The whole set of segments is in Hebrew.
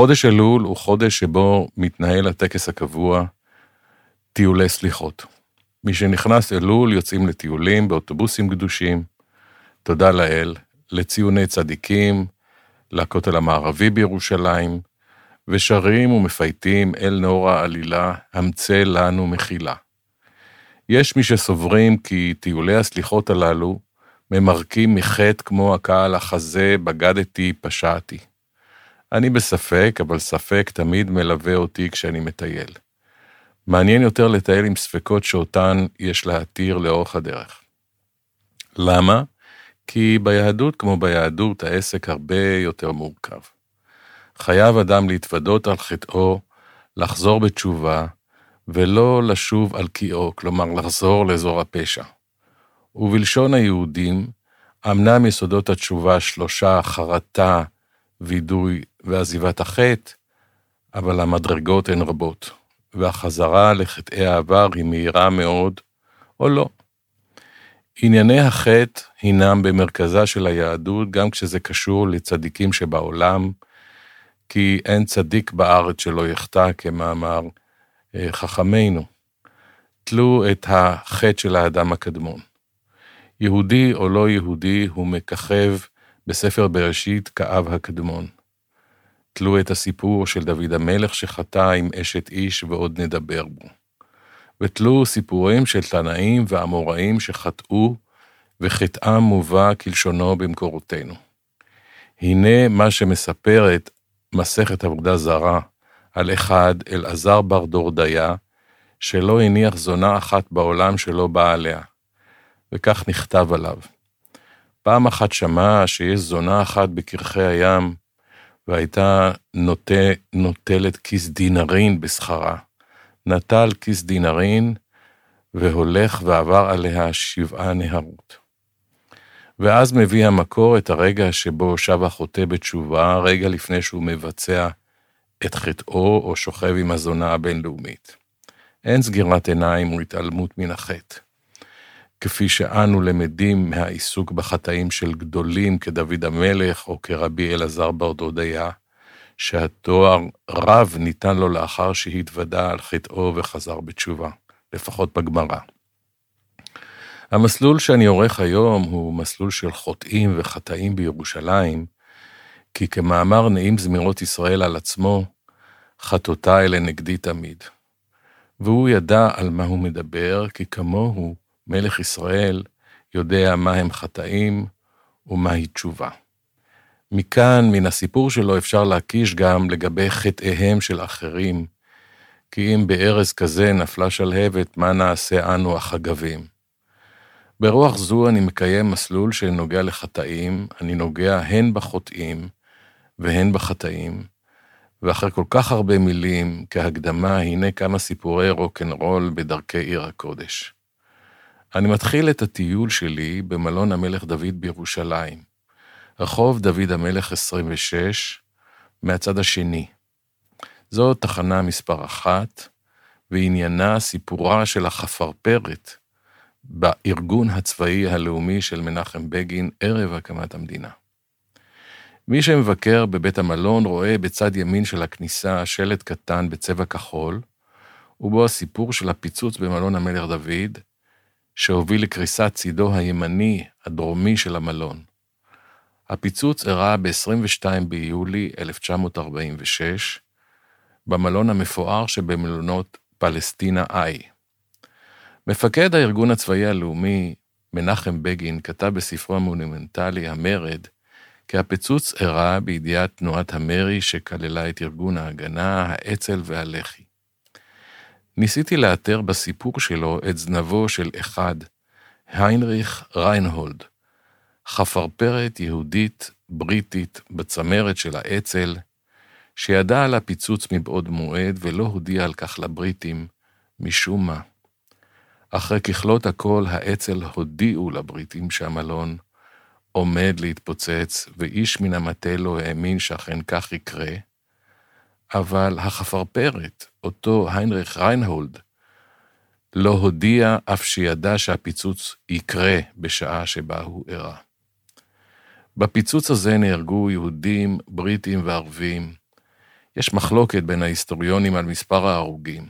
חודש אלול הוא חודש שבו מתנהל הטקס הקבוע, טיולי סליחות. מי שנכנס אלול יוצאים לטיולים באוטובוסים גדושים, תודה לאל, לציוני צדיקים, לכותל המערבי בירושלים, ושרים ומפייטים אל נאור העלילה, המצא לנו מחילה. יש מי שסוברים כי טיולי הסליחות הללו ממרקים מחטא כמו הקהל החזה, בגדתי, פשעתי. אני בספק, אבל ספק תמיד מלווה אותי כשאני מטייל. מעניין יותר לטייל עם ספקות שאותן יש להתיר לאורך הדרך. למה? כי ביהדות כמו ביהדות העסק הרבה יותר מורכב. חייב אדם להתוודות על חטאו, לחזור בתשובה, ולא לשוב על קיאו, כלומר לחזור לאזור הפשע. ובלשון היהודים, אמנם יסודות התשובה שלושה, חרטה, וידוי ועזיבת החטא, אבל המדרגות הן רבות, והחזרה לחטאי העבר היא מהירה מאוד, או לא. ענייני החטא הינם במרכזה של היהדות, גם כשזה קשור לצדיקים שבעולם, כי אין צדיק בארץ שלא יחטא, כמאמר אה, חכמינו. תלו את החטא של האדם הקדמון. יהודי או לא יהודי, הוא מככב בספר בראשית כאב הקדמון. תלו את הסיפור של דוד המלך שחטא עם אשת איש ועוד נדבר בו. ותלו סיפורים של תנאים ואמוראים שחטאו, וחטאם מובא כלשונו במקורותינו. הנה מה שמספרת מסכת עבודה זרה על אחד, אלעזר בר דורדיה, שלא הניח זונה אחת בעולם שלא באה עליה, וכך נכתב עליו. פעם אחת שמע שיש זונה אחת בקרחי הים, והייתה נוטה, נוטלת כיס דינרין בשכרה. נטל כיס דינרין, והולך ועבר עליה שבעה נהרות. ואז מביא המקור את הרגע שבו שב החוטא בתשובה, רגע לפני שהוא מבצע את חטאו או שוכב עם הזונה הבינלאומית. אין סגירת עיניים או התעלמות מן החטא. כפי שאנו למדים מהעיסוק בחטאים של גדולים כדוד המלך או כרבי אלעזר ברדודיה, שהתואר רב ניתן לו לאחר שהתוודה על חטאו וחזר בתשובה, לפחות בגמרא. המסלול שאני עורך היום הוא מסלול של חוטאים וחטאים בירושלים, כי כמאמר נעים זמירות ישראל על עצמו, חטאותיי לנגדי תמיד. והוא ידע על מה הוא מדבר, כי כמוהו מלך ישראל יודע מה הם חטאים ומהי תשובה. מכאן, מן הסיפור שלו, אפשר להקיש גם לגבי חטאיהם של אחרים, כי אם בארז כזה נפלה שלהבת, מה נעשה אנו החגבים? ברוח זו אני מקיים מסלול שנוגע לחטאים, אני נוגע הן בחוטאים והן בחטאים, ואחרי כל כך הרבה מילים, כהקדמה, הנה כמה סיפורי רוקנרול בדרכי עיר הקודש. אני מתחיל את הטיול שלי במלון המלך דוד בירושלים, רחוב דוד המלך 26, מהצד השני. זו תחנה מספר אחת, ועניינה סיפורה של החפרפרת בארגון הצבאי הלאומי של מנחם בגין ערב הקמת המדינה. מי שמבקר בבית המלון רואה בצד ימין של הכניסה שלט קטן בצבע כחול, ובו הסיפור של הפיצוץ במלון המלך דוד, שהוביל לקריסת צידו הימני הדרומי של המלון. הפיצוץ אירע ב-22 ביולי 1946, במלון המפואר שבמלונות פלסטינה I. מפקד הארגון הצבאי הלאומי, מנחם בגין, כתב בספרו המונומנטלי, המרד, כי הפיצוץ אירע בידיעת תנועת המרי שכללה את ארגון ההגנה, האצ"ל והלח"י. ניסיתי לאתר בסיפור שלו את זנבו של אחד, היינריך ריינהולד, חפרפרת יהודית בריטית בצמרת של האצ"ל, שידע על הפיצוץ מבעוד מועד ולא הודיע על כך לבריטים, משום מה. אחרי ככלות הכל, האצ"ל הודיעו לבריטים שהמלון עומד להתפוצץ, ואיש מן המטה לא האמין שאכן כך יקרה, אבל החפרפרת, אותו היינריך ריינהולד, לא הודיע אף שידע שהפיצוץ יקרה בשעה שבה הוא אירע. בפיצוץ הזה נהרגו יהודים, בריטים וערבים. יש מחלוקת בין ההיסטוריונים על מספר ההרוגים.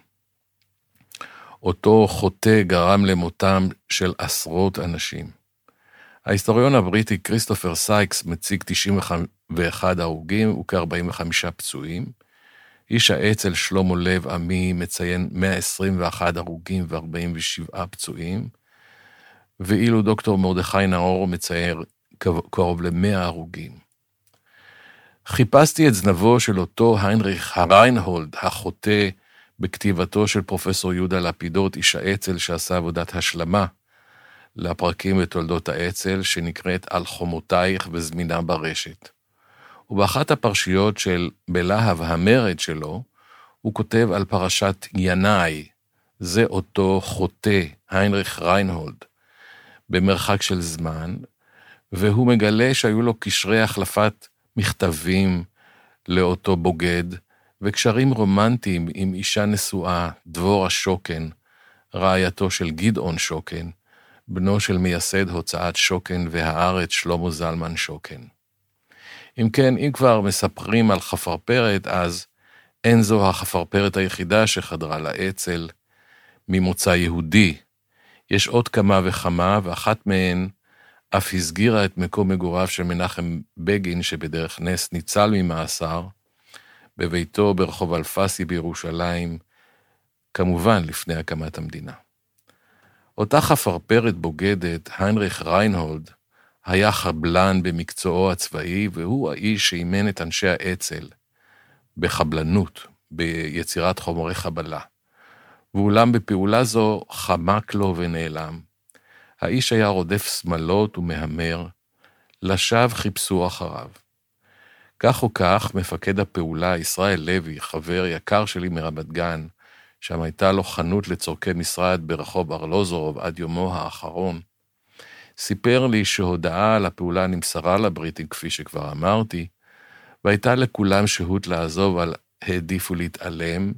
אותו חוטא גרם למותם של עשרות אנשים. ההיסטוריון הבריטי כריסטופר סייקס מציג 91 הרוגים וכ-45 פצועים. איש האצ"ל שלמה לב עמי מציין 121 הרוגים ו-47 פצועים, ואילו דוקטור מרדכי נאור מציין קרוב ל-100 הרוגים. חיפשתי את זנבו של אותו היינריך הריינהולד, החוטא בכתיבתו של פרופסור יהודה לפידות, איש האצ"ל שעשה עבודת השלמה לפרקים בתולדות האצ"ל, שנקראת "על חומותייך" וזמינה ברשת. ובאחת הפרשיות של בלהב המרד שלו, הוא כותב על פרשת ינאי, זה אותו חוטא, היינריך ריינהולד, במרחק של זמן, והוא מגלה שהיו לו קשרי החלפת מכתבים לאותו בוגד, וקשרים רומנטיים עם אישה נשואה, דבורה שוקן, רעייתו של גדעון שוקן, בנו של מייסד הוצאת שוקן והארץ שלמה זלמן שוקן. אם כן, אם כבר מספרים על חפרפרת, אז אין זו החפרפרת היחידה שחדרה לאצ"ל ממוצא יהודי. יש עוד כמה וכמה, ואחת מהן אף הסגירה את מקום מגוריו של מנחם בגין, שבדרך נס ניצל ממאסר, בביתו ברחוב אלפסי בירושלים, כמובן לפני הקמת המדינה. אותה חפרפרת בוגדת, היינריך ריינהולד, היה חבלן במקצועו הצבאי, והוא האיש שאימן את אנשי האצ"ל בחבלנות, ביצירת חומרי חבלה. ואולם בפעולה זו חמק לו ונעלם. האיש היה רודף שמלות ומהמר, לשווא חיפשו אחריו. כך או כך, מפקד הפעולה, ישראל לוי, חבר יקר שלי מרמת גן, שם הייתה לו חנות לצורכי משרד ברחוב ארלוזורוב עד יומו האחרון, סיפר לי שהודעה על הפעולה נמסרה לבריטים, כפי שכבר אמרתי, והייתה לכולם שהות לעזוב, אבל העדיפו להתעלם,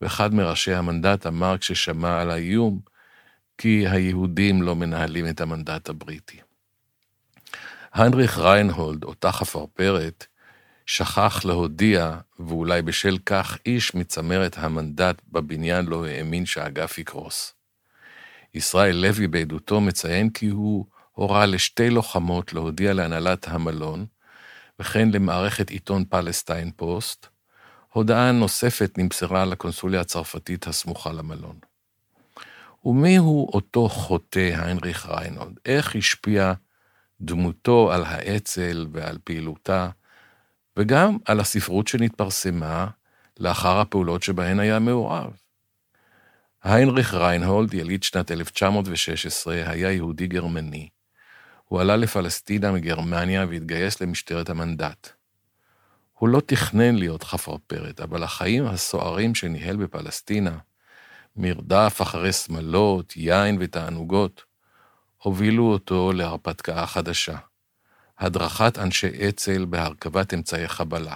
ואחד מראשי המנדט אמר כששמע על האיום, כי היהודים לא מנהלים את המנדט הבריטי. היינריך ריינהולד, אותה חפרפרת, שכח להודיע, ואולי בשל כך איש מצמרת המנדט בבניין לא האמין שהאגף יקרוס. ישראל לוי בעדותו מציין כי הוא הורה לשתי לוחמות להודיע להנהלת המלון, וכן למערכת עיתון פלסטיין פוסט. הודעה נוספת נמסרה לקונסוליה הצרפתית הסמוכה למלון. ומיהו אותו חוטא היינריך ריינולד? איך השפיע דמותו על האצ"ל ועל פעילותה, וגם על הספרות שנתפרסמה לאחר הפעולות שבהן היה מעורב? היינריך ריינהולד, יליד שנת 1916, היה יהודי גרמני. הוא עלה לפלסטינה מגרמניה והתגייס למשטרת המנדט. הוא לא תכנן להיות חפרפרת, אבל החיים הסוערים שניהל בפלסטינה, מרדף אחרי שמלות, יין ותענוגות, הובילו אותו להרפתקה חדשה, הדרכת אנשי אצ"ל בהרכבת אמצעי חבלה.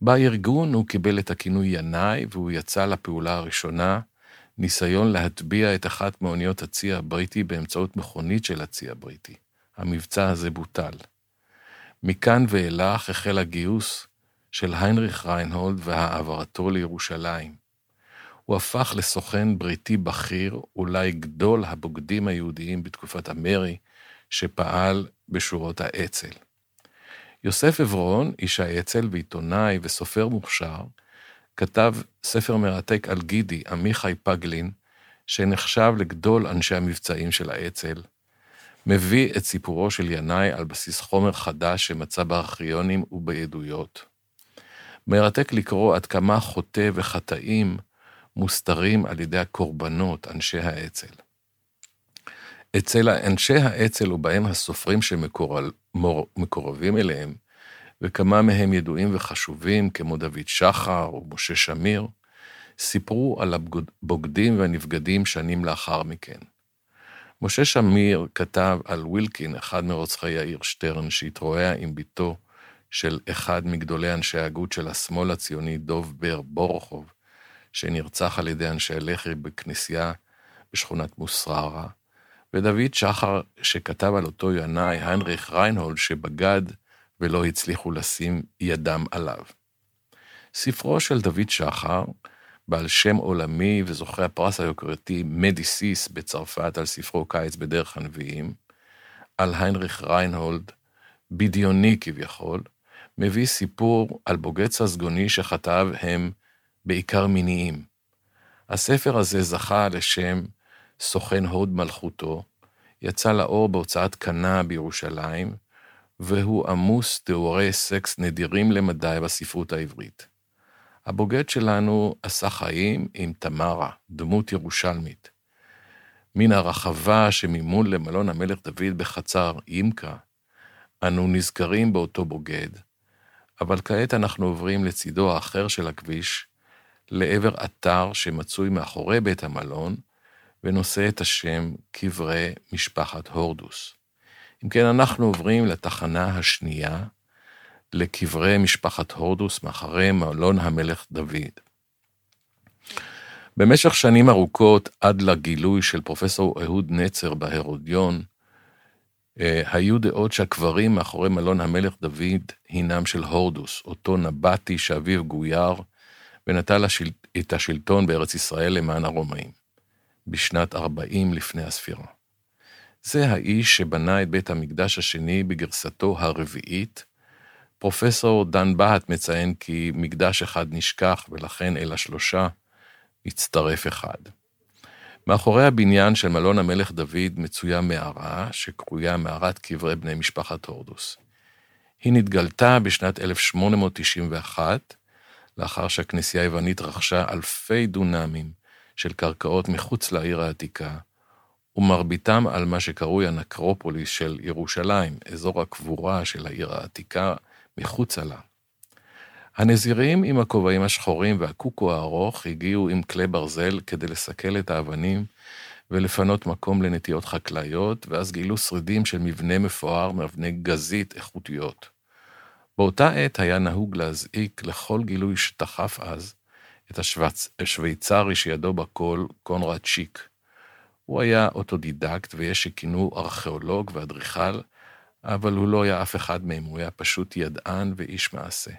בארגון הוא קיבל את הכינוי ינאי, והוא יצא לפעולה הראשונה, ניסיון להטביע את אחת מאוניות הצי הבריטי באמצעות מכונית של הצי הבריטי. המבצע הזה בוטל. מכאן ואילך החל הגיוס של היינריך ריינהולד והעברתו לירושלים. הוא הפך לסוכן בריטי בכיר, אולי גדול הבוגדים היהודיים בתקופת המרי, שפעל בשורות האצ"ל. יוסף עברון, איש האצ"ל ועיתונאי וסופר מוכשר, כתב ספר מרתק על גידי, עמיחי פגלין, שנחשב לגדול אנשי המבצעים של האצ"ל, מביא את סיפורו של ינאי על בסיס חומר חדש שמצא בארכיונים ובעדויות. מרתק לקרוא עד כמה חוטא וחטאים מוסתרים על ידי הקורבנות, אנשי האצ"ל. אצל אנשי האצ"ל ובהם הסופרים שמקורבים אליהם, וכמה מהם ידועים וחשובים, כמו דוד שחר ומשה שמיר, סיפרו על הבוגדים והנבגדים שנים לאחר מכן. משה שמיר כתב על ווילקין, אחד מרוצחי יאיר שטרן, שהתרועע עם בתו של אחד מגדולי אנשי ההגות של השמאל הציוני, דוב בר בורוכוב, שנרצח על ידי אנשי לח"י בכנסייה בשכונת מוסררה, ודוד שחר, שכתב על אותו ינאי, היינריך ריינהולד, שבגד ולא הצליחו לשים ידם עליו. ספרו של דוד שחר, בעל שם עולמי וזוכה הפרס היוקרתי מדיסיס בצרפת על ספרו קיץ בדרך הנביאים, על היינריך ריינהולד, בדיוני כביכול, מביא סיפור על בוגד ססגוני שחטאיו הם בעיקר מיניים. הספר הזה זכה לשם סוכן הוד מלכותו, יצא לאור בהוצאת קנה בירושלים, והוא עמוס תיאורי סקס נדירים למדי בספרות העברית. הבוגד שלנו עשה חיים עם תמרה, דמות ירושלמית. מן הרחבה שממול למלון המלך דוד בחצר ימקה, אנו נזכרים באותו בוגד, אבל כעת אנחנו עוברים לצידו האחר של הכביש, לעבר אתר שמצוי מאחורי בית המלון, ונושא את השם קברי משפחת הורדוס. אם כן, אנחנו עוברים לתחנה השנייה, לקברי משפחת הורדוס מאחרי מלון המלך דוד. במשך שנים ארוכות, עד לגילוי של פרופסור אהוד נצר בהרודיון, אה, היו דעות שהקברים מאחורי מלון המלך דוד הינם של הורדוס, אותו נבטי שאביו גויר ונטל את השלטון בארץ ישראל למען הרומאים, בשנת 40 לפני הספירה. זה האיש שבנה את בית המקדש השני בגרסתו הרביעית. פרופסור דן בהט מציין כי מקדש אחד נשכח ולכן אל השלושה מצטרף אחד. מאחורי הבניין של מלון המלך דוד מצויה מערה, שקרויה מערת קברי בני משפחת הורדוס. היא נתגלתה בשנת 1891, לאחר שהכנסייה היוונית רכשה אלפי דונמים של קרקעות מחוץ לעיר העתיקה, ומרביתם על מה שקרוי הנקרופוליס של ירושלים, אזור הקבורה של העיר העתיקה מחוצה לה. הנזירים עם הכובעים השחורים והקוקו הארוך הגיעו עם כלי ברזל כדי לסכל את האבנים ולפנות מקום לנטיות חקלאיות, ואז גילו שרידים של מבנה מפואר מאבני גזית איכותיות. באותה עת היה נהוג להזעיק לכל גילוי שדחף אז את השוויצרי שידו בכל, קונרד שיק. הוא היה אוטודידקט ויש שכינוהו ארכיאולוג ואדריכל, אבל הוא לא היה אף אחד מהם, הוא היה פשוט ידען ואיש מעשה.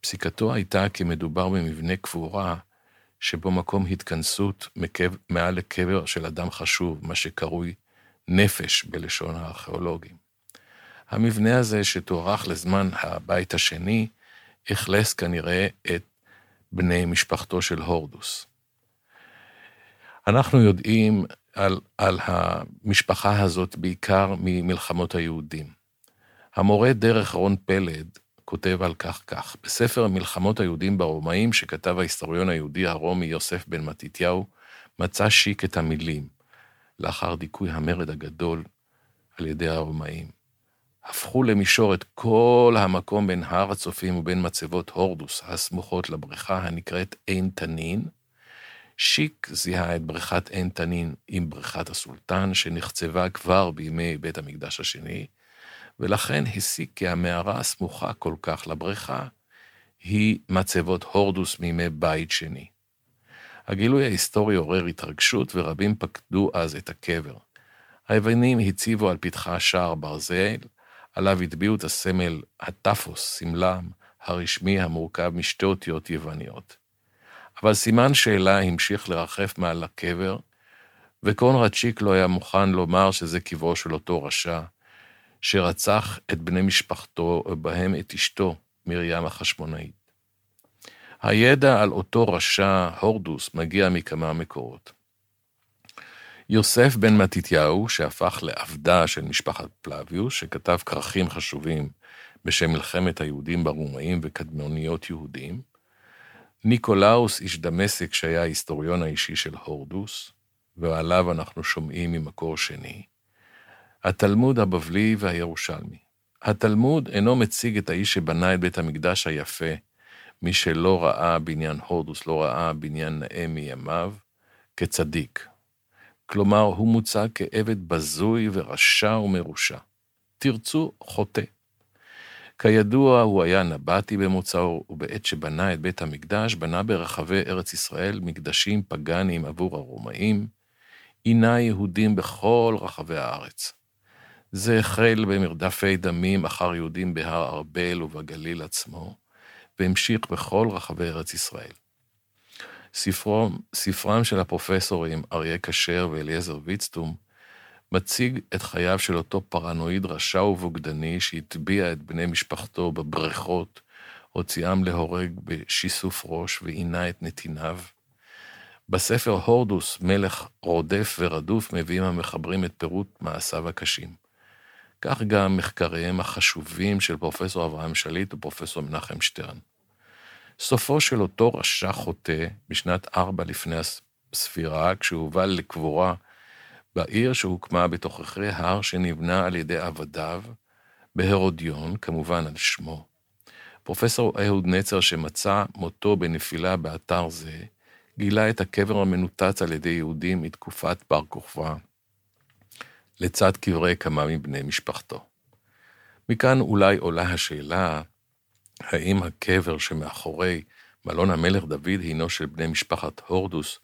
פסיקתו הייתה כי מדובר במבנה קבורה שבו מקום התכנסות מקב, מעל לקבר של אדם חשוב, מה שקרוי נפש בלשון הארכיאולוגים. המבנה הזה, שתוארך לזמן הבית השני, אכלס כנראה את בני משפחתו של הורדוס. אנחנו יודעים על, על המשפחה הזאת בעיקר ממלחמות היהודים. המורה דרך רון פלד כותב על כך כך, בספר מלחמות היהודים ברומאים שכתב ההיסטוריון היהודי הרומי יוסף בן מתתיהו, מצא שיק את המילים, לאחר דיכוי המרד הגדול על ידי הרומאים. הפכו למישור את כל המקום בין הר הצופים ובין מצבות הורדוס הסמוכות לבריכה הנקראת עין תנין. שיק זיהה את בריכת עין תנין עם בריכת הסולטן, שנחצבה כבר בימי בית המקדש השני, ולכן הסיק כי המערה הסמוכה כל כך לבריכה היא מצבות הורדוס מימי בית שני. הגילוי ההיסטורי עורר התרגשות, ורבים פקדו אז את הקבר. היוונים הציבו על פתחה שער ברזל, עליו הטביעו את הסמל הטפוס, סמלם הרשמי המורכב משתי אותיות יווניות. אבל סימן שאלה המשיך לרחף מעל הקבר, וקונרד שיק לא היה מוכן לומר שזה קברו של אותו רשע, שרצח את בני משפחתו, ובהם את אשתו, מרים החשמונאית. הידע על אותו רשע, הורדוס, מגיע מכמה מקורות. יוסף בן מתתיהו, שהפך לעבדה של משפחת פלביוס, שכתב כרכים חשובים בשם מלחמת היהודים ברומאים וקדמוניות יהודים, ניקולאוס איש דמשק, שהיה ההיסטוריון האישי של הורדוס, ועליו אנחנו שומעים ממקור שני, התלמוד הבבלי והירושלמי. התלמוד אינו מציג את האיש שבנה את בית המקדש היפה, מי שלא ראה בניין הורדוס, לא ראה בניין נאה מימיו, כצדיק. כלומר, הוא מוצג כעבד בזוי ורשע ומרושע. תרצו, חוטא. כידוע, הוא היה נבטי במוצאו, ובעת שבנה את בית המקדש, בנה ברחבי ארץ ישראל מקדשים פגאניים עבור הרומאים, עינה יהודים בכל רחבי הארץ. זה החל במרדפי דמים אחר יהודים בהר ארבל ובגליל עצמו, והמשיך בכל רחבי ארץ ישראל. ספרו, ספרם של הפרופסורים אריה כשר ואליעזר ויצטום מציג את חייו של אותו פרנואיד רשע ובוגדני שהטביע את בני משפחתו בבריכות, הוציאם להורג בשיסוף ראש ועינה את נתיניו. בספר הורדוס, מלך רודף ורדוף, מביאים המחברים את פירוט מעשיו הקשים. כך גם מחקריהם החשובים של פרופסור אברהם שליט ופרופסור מנחם שטרן. סופו של אותו רשע חוטא בשנת ארבע לפני הספירה, כשהובל לקבורה בעיר שהוקמה בתוככי הר שנבנה על ידי עבדיו, בהרודיון, כמובן על שמו. פרופסור אהוד נצר, שמצא מותו בנפילה באתר זה, גילה את הקבר המנותץ על ידי יהודים מתקופת בר כוכבא, לצד קברי כמה מבני משפחתו. מכאן אולי עולה השאלה, האם הקבר שמאחורי מלון המלך דוד הינו של בני משפחת הורדוס,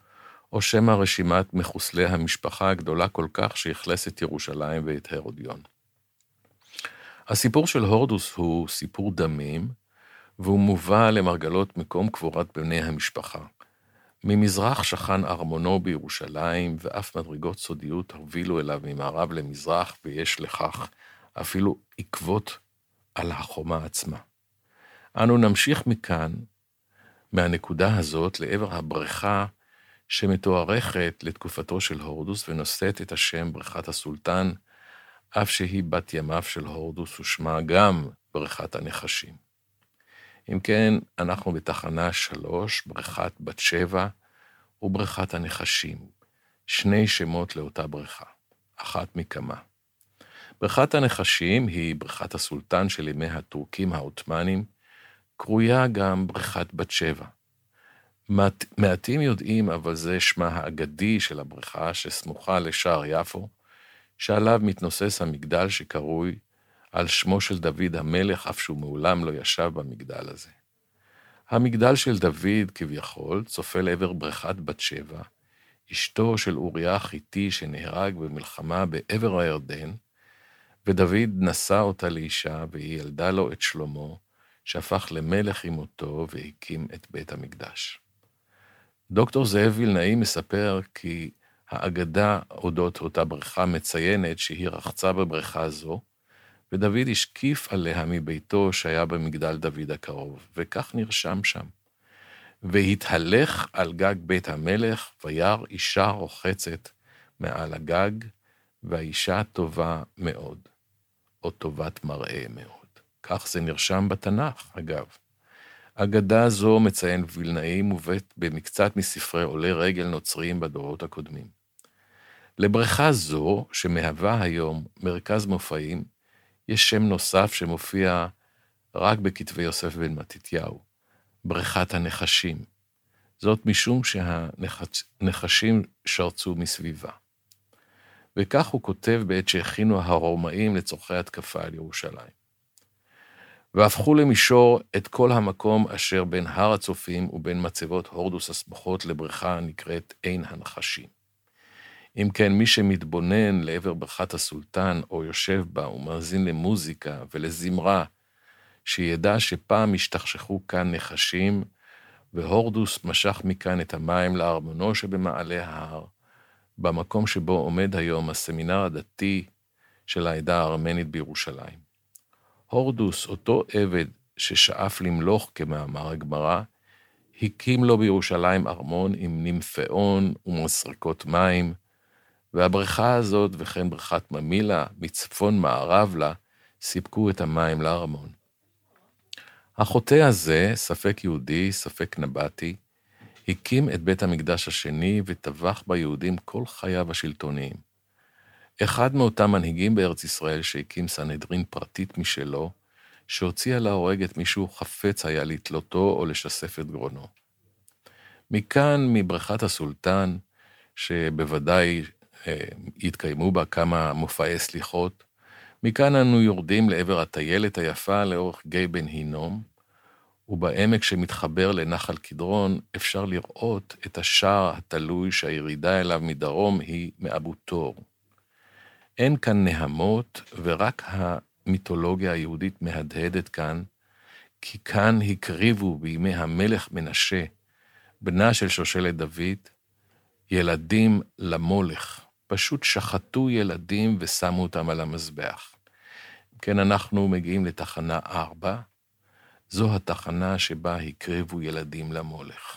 או שמא רשימת מחוסלי המשפחה הגדולה כל כך שאכלס את ירושלים ואת הרודיון. הסיפור של הורדוס הוא סיפור דמים, והוא מובא למרגלות מקום קבורת בני המשפחה. ממזרח שכן ארמונו בירושלים, ואף מדרגות סודיות הובילו אליו ממערב למזרח, ויש לכך אפילו עקבות על החומה עצמה. אנו נמשיך מכאן, מהנקודה הזאת, לעבר הבריכה שמתוארכת לתקופתו של הורדוס ונושאת את השם בריכת הסולטן, אף שהיא בת ימיו של הורדוס ושמה גם בריכת הנחשים. אם כן, אנחנו בתחנה שלוש, בריכת בת שבע ובריכת הנחשים, שני שמות לאותה בריכה, אחת מכמה. בריכת הנחשים היא בריכת הסולטן של ימי הטורקים העות'מאנים, קרויה גם בריכת בת שבע. מעט, מעטים יודעים, אבל זה שמה האגדי של הבריכה שסמוכה לשער יפו, שעליו מתנוסס המגדל שקרוי על שמו של דוד המלך, אף שהוא מעולם לא ישב במגדל הזה. המגדל של דוד, כביכול, צופה לעבר בריכת בת שבע, אשתו של אוריה החיתי שנהרג במלחמה בעבר הירדן, ודוד נשא אותה לאישה, והיא ילדה לו את שלמה, שהפך למלך עם מותו והקים את בית המקדש. דוקטור זאב וילנאי מספר כי האגדה אודות אותה בריכה מציינת שהיא רחצה בבריכה זו, ודוד השקיף עליה מביתו שהיה במגדל דוד הקרוב, וכך נרשם שם. והתהלך על גג בית המלך, וירא אישה רוחצת מעל הגג, והאישה טובה מאוד, או טובת מראה מאוד. כך זה נרשם בתנ"ך, אגב. אגדה זו, מציין וילנאי, מובאת במקצת מספרי עולי רגל נוצריים בדורות הקודמים. לבריכה זו, שמהווה היום מרכז מופעים, יש שם נוסף שמופיע רק בכתבי יוסף בן מתתיהו, בריכת הנחשים. זאת משום שהנחשים שרצו מסביבה. וכך הוא כותב בעת שהכינו הרומאים לצורכי התקפה על ירושלים. והפכו למישור את כל המקום אשר בין הר הצופים ובין מצבות הורדוס הסמוכות לבריכה הנקראת עין הנחשים. אם כן, מי שמתבונן לעבר בריכת הסולטן, או יושב בה ומאזין למוזיקה ולזמרה, שידע שפעם השתכשכו כאן נחשים, והורדוס משך מכאן את המים לארמונו שבמעלה ההר, במקום שבו עומד היום הסמינר הדתי של העדה הארמנית בירושלים. הורדוס, אותו עבד ששאף למלוך כמאמר הגמרא, הקים לו בירושלים ארמון עם נימפאון ומסרקות מים, והבריכה הזאת, וכן בריכת ממילה, מצפון מערב לה, סיפקו את המים לארמון. החוטא הזה, ספק יהודי, ספק נבטי, הקים את בית המקדש השני וטבח ביהודים כל חייו השלטוניים. אחד מאותם מנהיגים בארץ ישראל שהקים סנהדרין פרטית משלו, שהוציאה להורג את מישהו חפץ היה לתלותו או לשסף את גרונו. מכאן, מבריכת הסולטן, שבוודאי אה, יתקיימו בה כמה מופעי סליחות, מכאן אנו יורדים לעבר הטיילת היפה לאורך גיא בן הינום, ובעמק שמתחבר לנחל קדרון אפשר לראות את השער התלוי שהירידה אליו מדרום היא מאבו תור. אין כאן נהמות, ורק המיתולוגיה היהודית מהדהדת כאן, כי כאן הקריבו בימי המלך מנשה, בנה של שושלת דוד, ילדים למולך. פשוט שחטו ילדים ושמו אותם על המזבח. כן, אנחנו מגיעים לתחנה 4, זו התחנה שבה הקריבו ילדים למולך.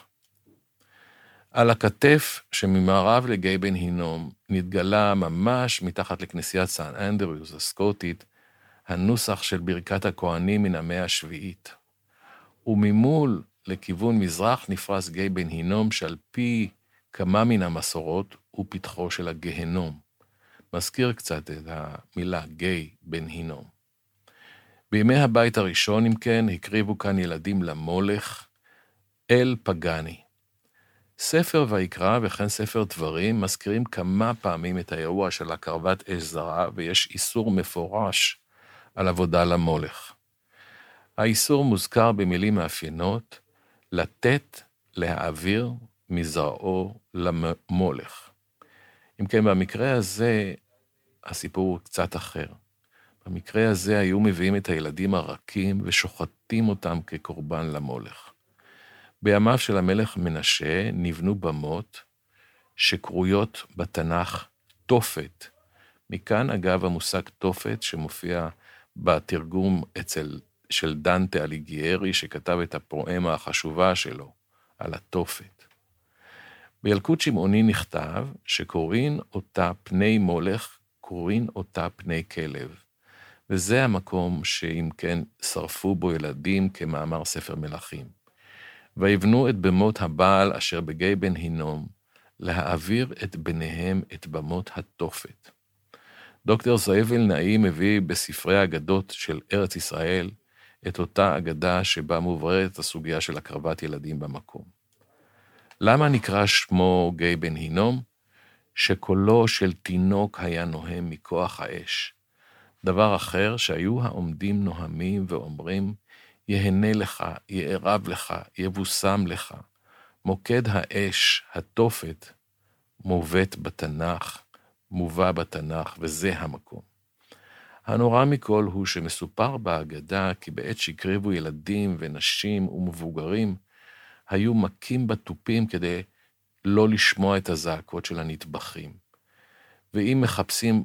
על הכתף שממערב לגיא בן הינום נתגלה ממש מתחת לכנסיית סן אנדריוס הסקוטית, הנוסח של ברכת הכהנים מן המאה השביעית. וממול לכיוון מזרח נפרס גיא בן הינום שעל פי כמה מן המסורות הוא פתחו של הגהנום. מזכיר קצת את המילה גיא בן הינום. בימי הבית הראשון, אם כן, הקריבו כאן ילדים למולך, אל פגני. ספר ויקרא וכן ספר דברים מזכירים כמה פעמים את האירוע של הקרבת אש זרה, ויש איסור מפורש על עבודה למולך. האיסור מוזכר במילים מאפיינות, לתת, להעביר מזרעו למולך. אם כן, במקרה הזה, הסיפור הוא קצת אחר. במקרה הזה היו מביאים את הילדים הרכים ושוחטים אותם כקורבן למולך. בימיו של המלך מנשה נבנו במות שקרויות בתנ"ך תופת. מכאן, אגב, המושג תופת שמופיע בתרגום אצל, של דנטה אליגיירי, שכתב את הפרואמה החשובה שלו על התופת. בילקוט שמעוני נכתב שקוראים אותה פני מולך, קוראים אותה פני כלב. וזה המקום שאם כן שרפו בו ילדים כמאמר ספר מלכים. ויבנו את במות הבעל אשר בגיא בן הינום, להעביר את בניהם את במות התופת. דוקטור זאב אלנאי מביא בספרי האגדות של ארץ ישראל את אותה אגדה שבה מובררת הסוגיה של הקרבת ילדים במקום. למה נקרא שמו גיא בן הינום? שקולו של תינוק היה נוהם מכוח האש. דבר אחר, שהיו העומדים נוהמים ואומרים, יהנה לך, יערב לך, יבושם לך. מוקד האש, התופת, מובאת בתנ"ך, מובא בתנ"ך, וזה המקום. הנורא מכל הוא שמסופר בהגדה כי בעת שהקריבו ילדים ונשים ומבוגרים, היו מכים בתופים כדי לא לשמוע את הזעקות של הנטבחים. ואם מחפשים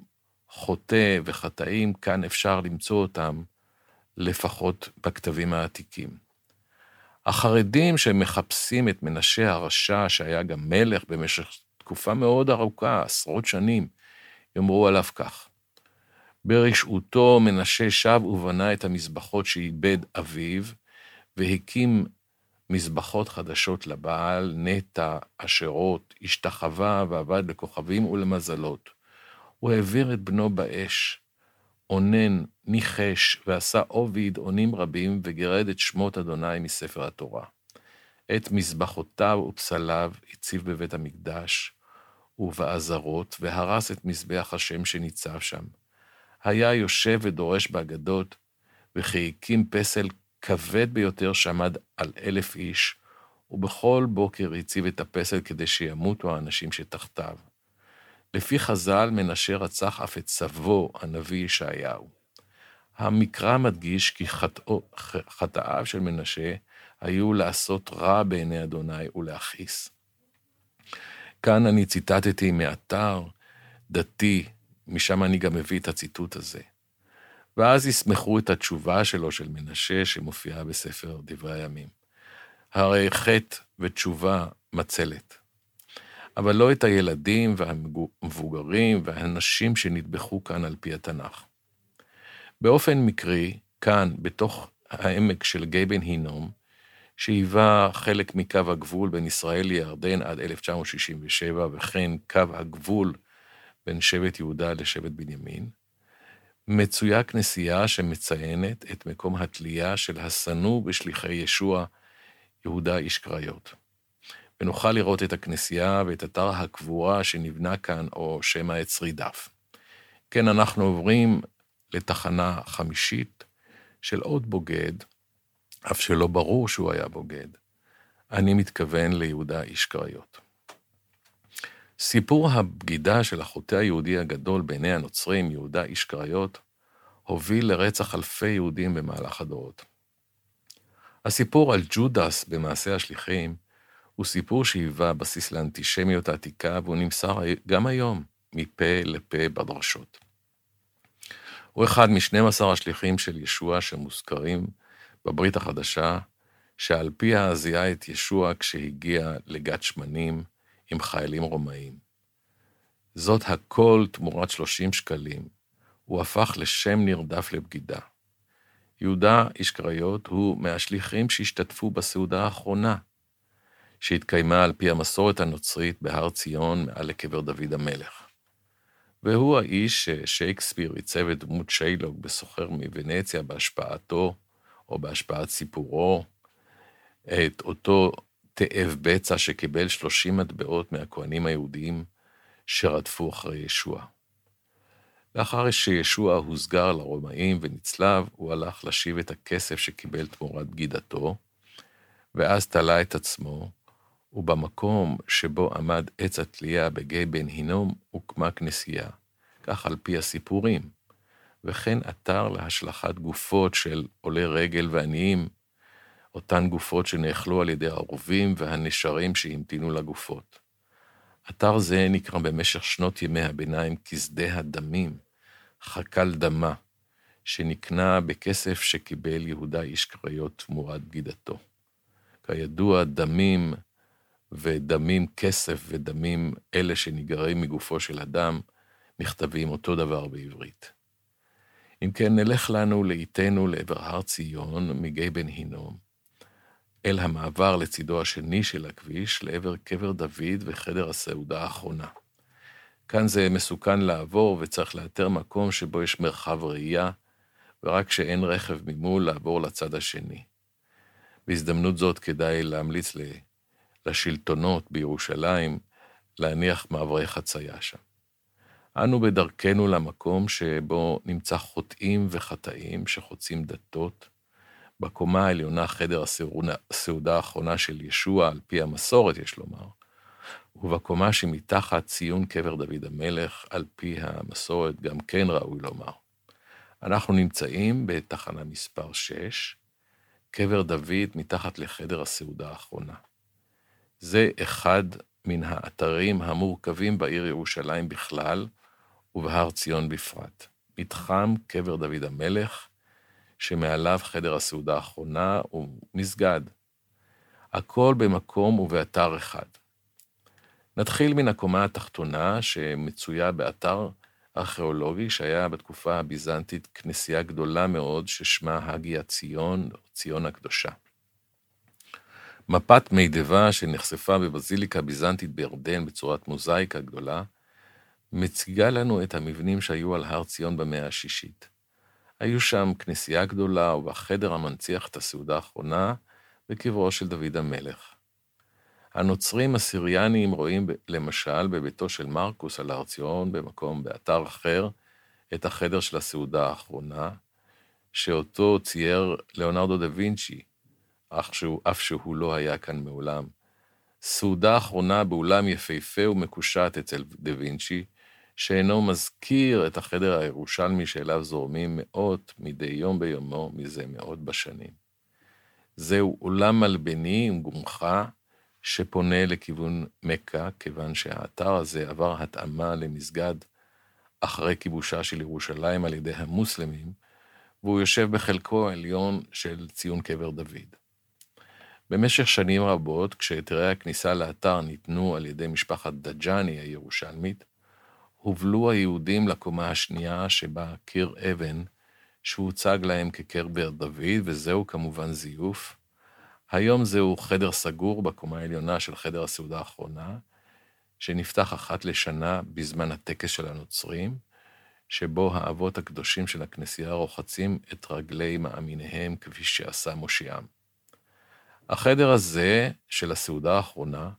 חוטא וחטאים, כאן אפשר למצוא אותם לפחות בכתבים העתיקים. החרדים שמחפשים את מנשה הרשע, שהיה גם מלך במשך תקופה מאוד ארוכה, עשרות שנים, יאמרו עליו כך: ברשעותו מנשה שב ובנה את המזבחות שאיבד אביו, והקים מזבחות חדשות לבעל, נטע, אשרות, השתחווה ועבד לכוכבים ולמזלות. הוא העביר את בנו באש, אונן, ניחש, ועשה עובי עונים רבים, וגירד את שמות אדוני מספר התורה. את מזבחותיו ופסליו הציב בבית המקדש ובעזרות, והרס את מזבח השם שניצב שם. היה יושב ודורש באגדות, וכי הקים פסל כבד ביותר שעמד על אלף איש, ובכל בוקר הציב את הפסל כדי שימותו האנשים שתחתיו. לפי חז"ל, מנשה רצח אף את סבו, הנביא ישעיהו. המקרא מדגיש כי חטאיו של מנשה היו לעשות רע בעיני אדוני ולהכעיס. כאן אני ציטטתי מאתר דתי, משם אני גם מביא את הציטוט הזה. ואז יסמכו את התשובה שלו, של מנשה, שמופיעה בספר דברי הימים. הרי חטא ותשובה מצלת. אבל לא את הילדים והמבוגרים והנשים שנטבחו כאן על פי התנ"ך. באופן מקרי, כאן, בתוך העמק של גיא בן הינום, שהיווה חלק מקו הגבול בין ישראל לירדן עד 1967, וכן קו הגבול בין שבט יהודה לשבט בנימין, מצויה כנסייה שמציינת את מקום התלייה של השנוא בשליחי ישוע, יהודה איש קריות. ונוכל לראות את הכנסייה ואת אתר הקבורה שנבנה כאן, או שמא את שרידיו. כן, אנחנו עוברים לתחנה חמישית של עוד בוגד, אף שלא ברור שהוא היה בוגד. אני מתכוון ליהודה איש קריות. סיפור הבגידה של החוטא היהודי הגדול בעיני הנוצרים, יהודה איש קריות, הוביל לרצח אלפי יהודים במהלך הדורות. הסיפור על ג'ודס במעשה השליחים הוא סיפור שהיווה בסיס לאנטישמיות העתיקה, והוא נמסר גם היום מפה לפה בדרשות. הוא אחד מ-12 השליחים של ישוע שמוזכרים בברית החדשה, שעל פיה זיהה את ישוע כשהגיע לגת שמנים עם חיילים רומאים. זאת הכל תמורת 30 שקלים. הוא הפך לשם נרדף לבגידה. יהודה איש קריות הוא מהשליחים שהשתתפו בסעודה האחרונה, שהתקיימה על פי המסורת הנוצרית בהר ציון מעל לקבר דוד המלך. והוא האיש ששייקספיר עיצב את דמות שיילוג בסוחר מוונציה בהשפעתו, או בהשפעת סיפורו, את אותו תאב בצע שקיבל 30 מטבעות מהכהנים היהודים שרדפו אחרי ישוע. לאחר שישוע הוסגר לרומאים ונצלב, הוא הלך להשיב את הכסף שקיבל תמורת בגידתו, ואז תלה את עצמו, ובמקום שבו עמד עץ התלייה בגיא בן הינום, הוקמה כנסייה, כך על פי הסיפורים, וכן אתר להשלכת גופות של עולי רגל ועניים, אותן גופות שנאכלו על ידי הרובים והנשרים שהמתינו לגופות. אתר זה נקרא במשך שנות ימי הביניים כשדה הדמים, חקל דמה, שנקנה בכסף שקיבל יהודה איש קריות תמורת בגידתו. כידוע, דמים ודמים כסף ודמים אלה שנגרעים מגופו של אדם, נכתבים אותו דבר בעברית. אם כן, נלך לנו לאיתנו לעבר הר ציון מגיא בן הינום, אל המעבר לצידו השני של הכביש, לעבר קבר דוד וחדר הסעודה האחרונה. כאן זה מסוכן לעבור וצריך לאתר מקום שבו יש מרחב ראייה, ורק כשאין רכב ממול לעבור לצד השני. בהזדמנות זאת כדאי להמליץ לשלטונות בירושלים להניח מעברי חצייה שם. אנו בדרכנו למקום שבו נמצא חוטאים וחטאים שחוצים דתות. בקומה העליונה חדר הסעודה האחרונה של ישוע, על פי המסורת, יש לומר, ובקומה שמתחת ציון קבר דוד המלך, על פי המסורת, גם כן ראוי לומר. אנחנו נמצאים בתחנה מספר 6, קבר דוד מתחת לחדר הסעודה האחרונה. זה אחד מן האתרים המורכבים בעיר ירושלים בכלל, ובהר ציון בפרט. מתחם קבר דוד המלך, שמעליו חדר הסעודה האחרונה ומסגד. הכל במקום ובאתר אחד. נתחיל מן הקומה התחתונה, שמצויה באתר ארכיאולוגי שהיה בתקופה הביזנטית כנסייה גדולה מאוד ששמה הגיה ציון, ציון הקדושה. מפת מידבה שנחשפה בבזיליקה ביזנטית בירדן בצורת מוזאיקה גדולה, מציגה לנו את המבנים שהיו על הר ציון במאה השישית. היו שם כנסייה גדולה ובחדר המנציח את הסעודה האחרונה בקברו של דוד המלך. הנוצרים הסיריאנים רואים למשל בביתו של מרקוס על הר ציון, במקום, באתר אחר, את החדר של הסעודה האחרונה, שאותו צייר ליאונרדו דה וינצ'י, אך שהוא, אף שהוא לא היה כאן מעולם. סעודה אחרונה באולם יפהפה ומקושט אצל דה וינצ'י, שאינו מזכיר את החדר הירושלמי שאליו זורמים מאות מדי יום ביומו מזה מאות בשנים. זהו אולם מלבני עם גומחה שפונה לכיוון מכה, כיוון שהאתר הזה עבר התאמה למסגד אחרי כיבושה של ירושלים על ידי המוסלמים, והוא יושב בחלקו העליון של ציון קבר דוד. במשך שנים רבות, כשהיתרי הכניסה לאתר ניתנו על ידי משפחת דג'אני הירושלמית, הובלו היהודים לקומה השנייה שבה קיר אבן, שהוצג להם כקרבר דוד, וזהו כמובן זיוף. היום זהו חדר סגור בקומה העליונה של חדר הסעודה האחרונה, שנפתח אחת לשנה בזמן הטקס של הנוצרים, שבו האבות הקדושים של הכנסייה רוחצים את רגלי מאמיניהם כפי שעשה מושיעם. החדר הזה של הסעודה האחרונה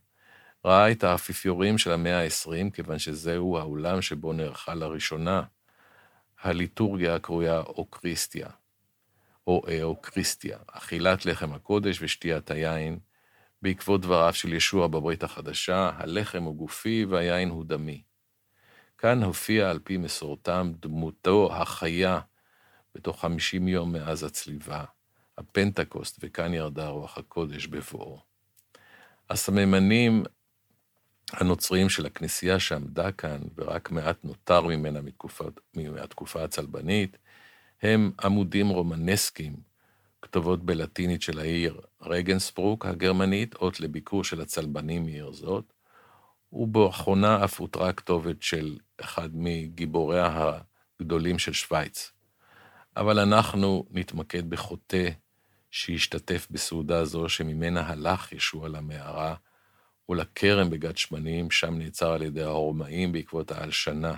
ראה את האפיפיורים של המאה ה-20, כיוון שזהו האולם שבו נערכה לראשונה הליטורגיה הקרויה אוקריסטיה, או אוקריסטיה, אכילת לחם הקודש ושתיית היין, בעקבות דבריו של ישוע בברית החדשה, הלחם הוא גופי והיין הוא דמי. כאן הופיע על פי מסורתם דמותו החיה בתוך חמישים יום מאז הצליבה, הפנטקוסט, וכאן ירדה רוח הקודש בבואו. הסממנים הנוצריים של הכנסייה שעמדה כאן, ורק מעט נותר ממנה מהתקופה הצלבנית, הם עמודים רומנסקיים, כתובות בלטינית של העיר רגנסברוק הגרמנית, אות לביקור של הצלבנים מעיר זאת, ובאחרונה אף הותרה כתובת של אחד מגיבוריה הגדולים של שווייץ. אבל אנחנו נתמקד בחוטא שהשתתף בסעודה זו, שממנה הלך ישוע למערה ולכרם בגת שמנים, שם נעצר על ידי הרומאים בעקבות ההלשנה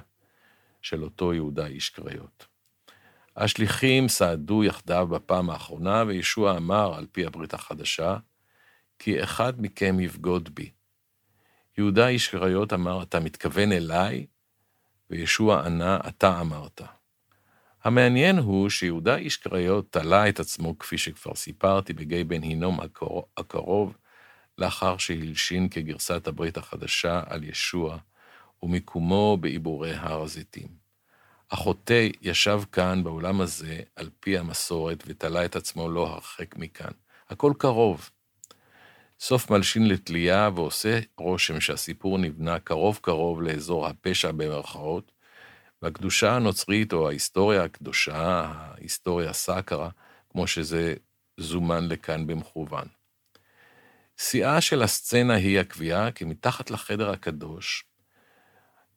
של אותו יהודה איש קריות. השליחים סעדו יחדיו בפעם האחרונה, וישוע אמר, על פי הברית החדשה, כי אחד מכם יבגוד בי. יהודה איש קריות אמר, אתה מתכוון אליי? וישוע ענה, אתה אמרת. המעניין הוא שיהודה איש קריות תלה את עצמו, כפי שכבר סיפרתי, בגיא בן הינום הקרוב, לאחר שהלשין כגרסת הברית החדשה על ישוע, ומיקומו בעיבורי הר הזיתים. החוטא ישב כאן באולם הזה על פי המסורת ותלה את עצמו לא הרחק מכאן. הכל קרוב. סוף מלשין לתלייה ועושה רושם שהסיפור נבנה קרוב קרוב לאזור הפשע במרכאות, והקדושה הנוצרית או ההיסטוריה הקדושה, ההיסטוריה סאקרה, כמו שזה זומן לכאן במכוון. שיאה של הסצנה היא הקביעה כי מתחת לחדר הקדוש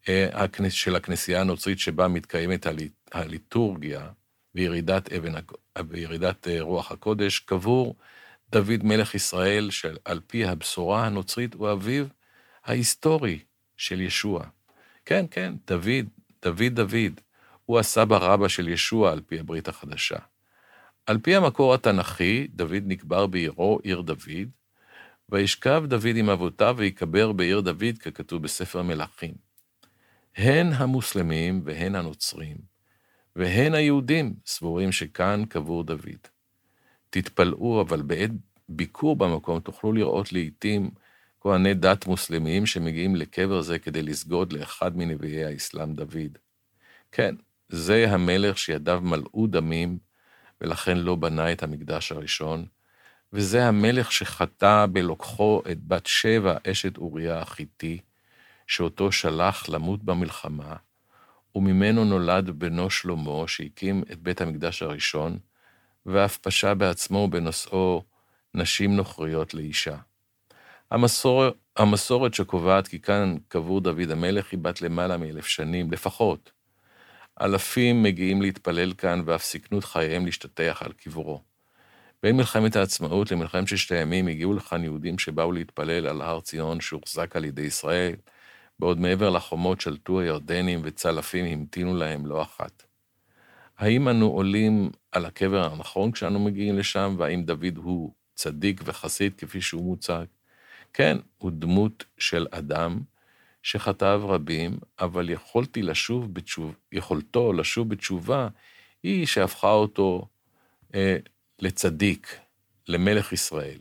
אה, של הכנסייה הנוצרית שבה מתקיימת הליטורגיה וירידת, אבן, וירידת אה, רוח הקודש, קבור דוד מלך ישראל, שעל פי הבשורה הנוצרית הוא אביו ההיסטורי של ישוע. כן, כן, דוד, דוד דוד, הוא הסבא רבא של ישוע על פי הברית החדשה. על פי המקור התנ"כי, דוד נקבר בעירו, עיר דוד, וישכב דוד עם אבותיו ויקבר בעיר דוד, ככתוב בספר מלכים. הן המוסלמים והן הנוצרים, והן היהודים סבורים שכאן קבור דוד. תתפלאו, אבל בעת ביקור במקום תוכלו לראות לעתים כהני דת מוסלמיים שמגיעים לקבר זה כדי לסגוד לאחד מנביאי האסלאם דוד. כן, זה המלך שידיו מלאו דמים, ולכן לא בנה את המקדש הראשון, וזה המלך שחטא בלוקחו את בת שבע, אשת אוריה החיתי, שאותו שלח למות במלחמה, וממנו נולד בנו שלמה, שהקים את בית המקדש הראשון, ואף פשע בעצמו בנושאו נשים נוכריות לאישה. המסור, המסורת שקובעת כי כאן קבור דוד המלך היא בת למעלה מאלף שנים, לפחות. אלפים מגיעים להתפלל כאן ואף סיכנו את חייהם להשתטח על קברו. בין מלחמת העצמאות למלחמת ששת הימים הגיעו לכאן יהודים שבאו להתפלל על הר ציון שהוחזק על ידי ישראל, בעוד מעבר לחומות שלטו הירדנים וצלפים המתינו להם לא אחת. האם אנו עולים על הקבר הנכון כשאנו מגיעים לשם, והאם דוד הוא צדיק וחסיד כפי שהוא מוצג? כן, הוא דמות של אדם שחטאיו רבים, אבל יכולתי לשוב בתשוב, יכולתו לשוב בתשובה היא שהפכה אותו אה, לצדיק, למלך ישראל.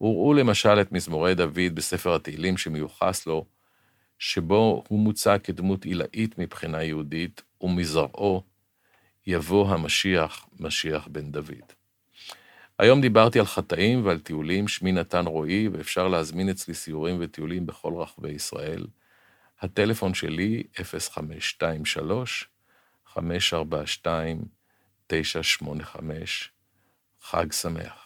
וראו למשל את מזמורי דוד בספר התהילים שמיוחס לו, שבו הוא מוצג כדמות עילאית מבחינה יהודית, ומזרעו יבוא המשיח, משיח בן דוד. היום דיברתי על חטאים ועל טיולים, שמי נתן רועי, ואפשר להזמין אצלי סיורים וטיולים בכל רחבי ישראל. הטלפון שלי, 0523 542 985 חג שמח.